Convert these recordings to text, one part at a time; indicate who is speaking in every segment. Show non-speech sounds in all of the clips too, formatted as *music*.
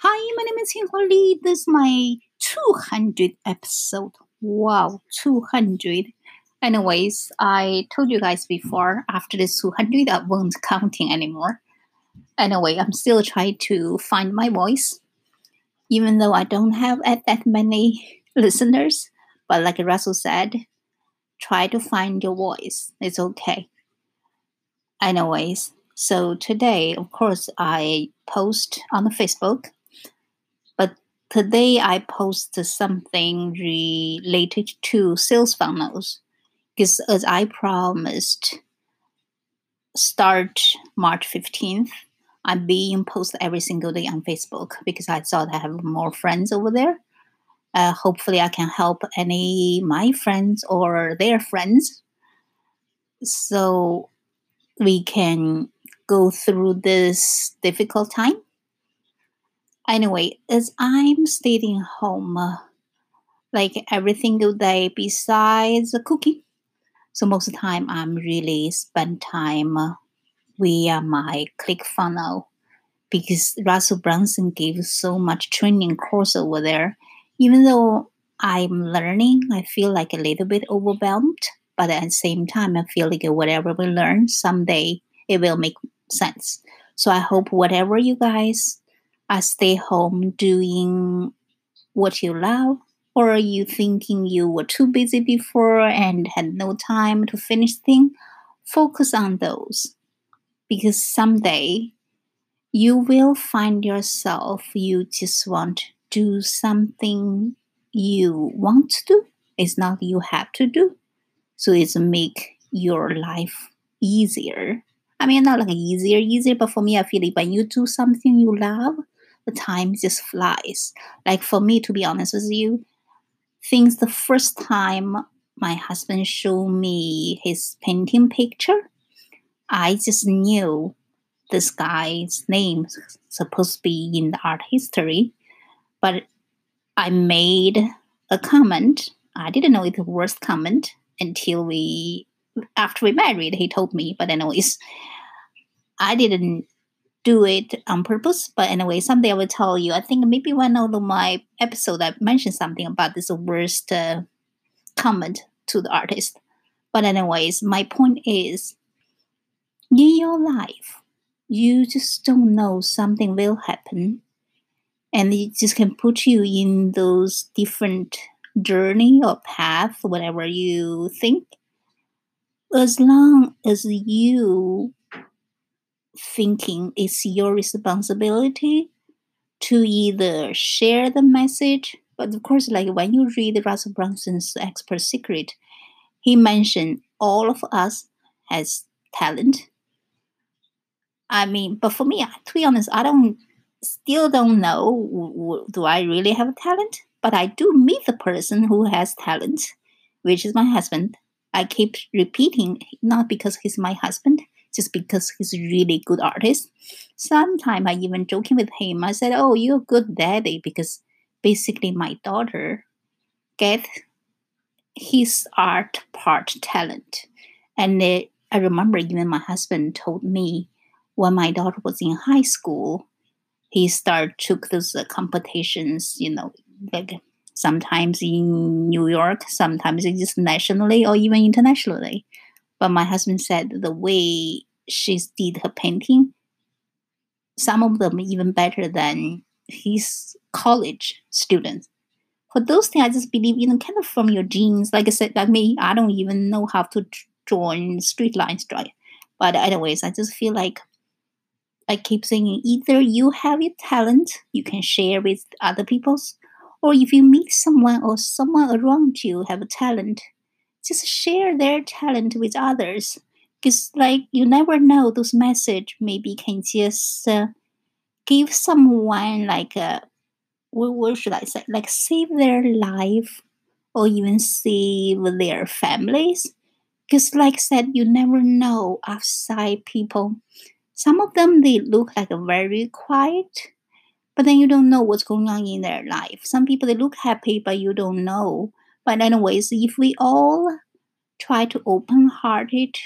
Speaker 1: Hi, my name is Hinghua Li. This is my 200 episode. Wow, 200. Anyways, I told you guys before, after this 200, I won't *laughs* counting anymore. Anyway, I'm still trying to find my voice, even though I don't have that many *laughs* listeners. But like Russell said, try to find your voice. It's okay. Anyways, so today, of course, I post on Facebook, today I post something related to sales funnels because as I promised, start March 15th, I'm being post every single day on Facebook because I thought I have more friends over there. Uh, hopefully, I can help any my friends or their friends, so we can go through this difficult time. Anyway, as I'm staying home, like every single day besides cooking, so most of the time I'm really spend time uh, via my ClickFunnels because Russell Brunson gave so much training course over there. Even though I'm learning, I feel like a little bit overwhelmed, but at the same time, I feel like whatever we learn someday it will make sense. So I hope whatever you guys are stay home doing what you love, or are you thinking you were too busy before and had no time to finish things, focus on those. Because someday you will find yourself you just want to do something you want to do. It's not you have to do. So it's make your life easier I mean, not like easier, easier, but for me, I feel like when you do something you love, the time just flies. Like for me, to be honest with you, since the first time my husband showed me his painting picture, I just knew this guy's name supposed to be in the art history, but I made a comment. I didn't know it was the worst comment until we after we married, he told me. But anyways, I didn't do it on purpose. But anyway, someday I will tell you. I think maybe one of my episode I mentioned something about this worst uh, comment to the artist. But anyways, my point is, in your life, you just don't know something will happen, and it just can put you in those different journey or path, whatever you think as long as you thinking it's your responsibility to either share the message, but of course, like when you read Russell Brunson's Expert Secret, he mentioned all of us has talent. I mean, but for me, to be honest, I don't still don't know do I really have talent, but I do meet the person who has talent, which is my husband. I keep repeating, not because he's my husband, just because he's a really good artist. Sometimes I even joking with him. I said, "Oh, you're a good daddy," because basically my daughter get his art part talent, and it, I remember even my husband told me when my daughter was in high school, he started took those uh, competitions, you know, like sometimes in New York, sometimes it's just nationally or even internationally. But my husband said the way she did her painting, some of them even better than his college students. For those things, I just believe, you know, kind of from your genes. Like I said, like me, I don't even know how to draw straight lines drawing. But anyways, I just feel like I keep saying either you have your talent, you can share with other people's, or if you meet someone or someone around you have a talent, just share their talent with others. Because like you never know, those message maybe can just uh, give someone like a what, what should I say? Like save their life or even save their families. Because like I said, you never know outside people. Some of them they look like very quiet but then you don't know what's going on in their life. Some people they look happy, but you don't know. But anyways, if we all try to open hearted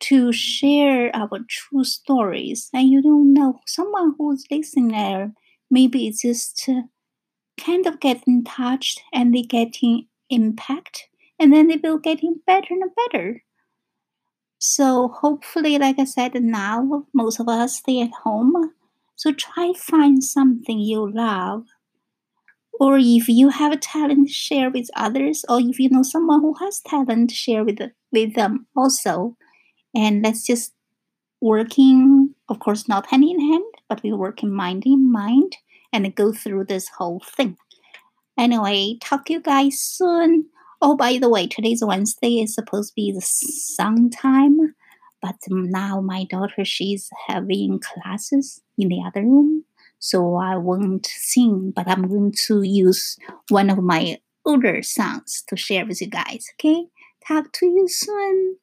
Speaker 1: to share our true stories, and you don't know someone who's listening there maybe it's just uh, kind of getting touched and they getting impact and then they will getting better and better. So hopefully like i said now most of us stay at home. So try find something you love. Or if you have a talent share with others. Or if you know someone who has talent share with with them also and let's just working of course not hand in hand but we work in mind in mind and go through this whole thing. Anyway talk to you guys soon. Oh by the way today's wednesday is supposed to be the song time but now my daughter she's having classes in the other room so i won't sing but i'm going to use one of my older songs to share with you guys okay? Talk to you soon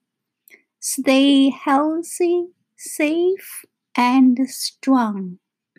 Speaker 1: stay healthy safe and strong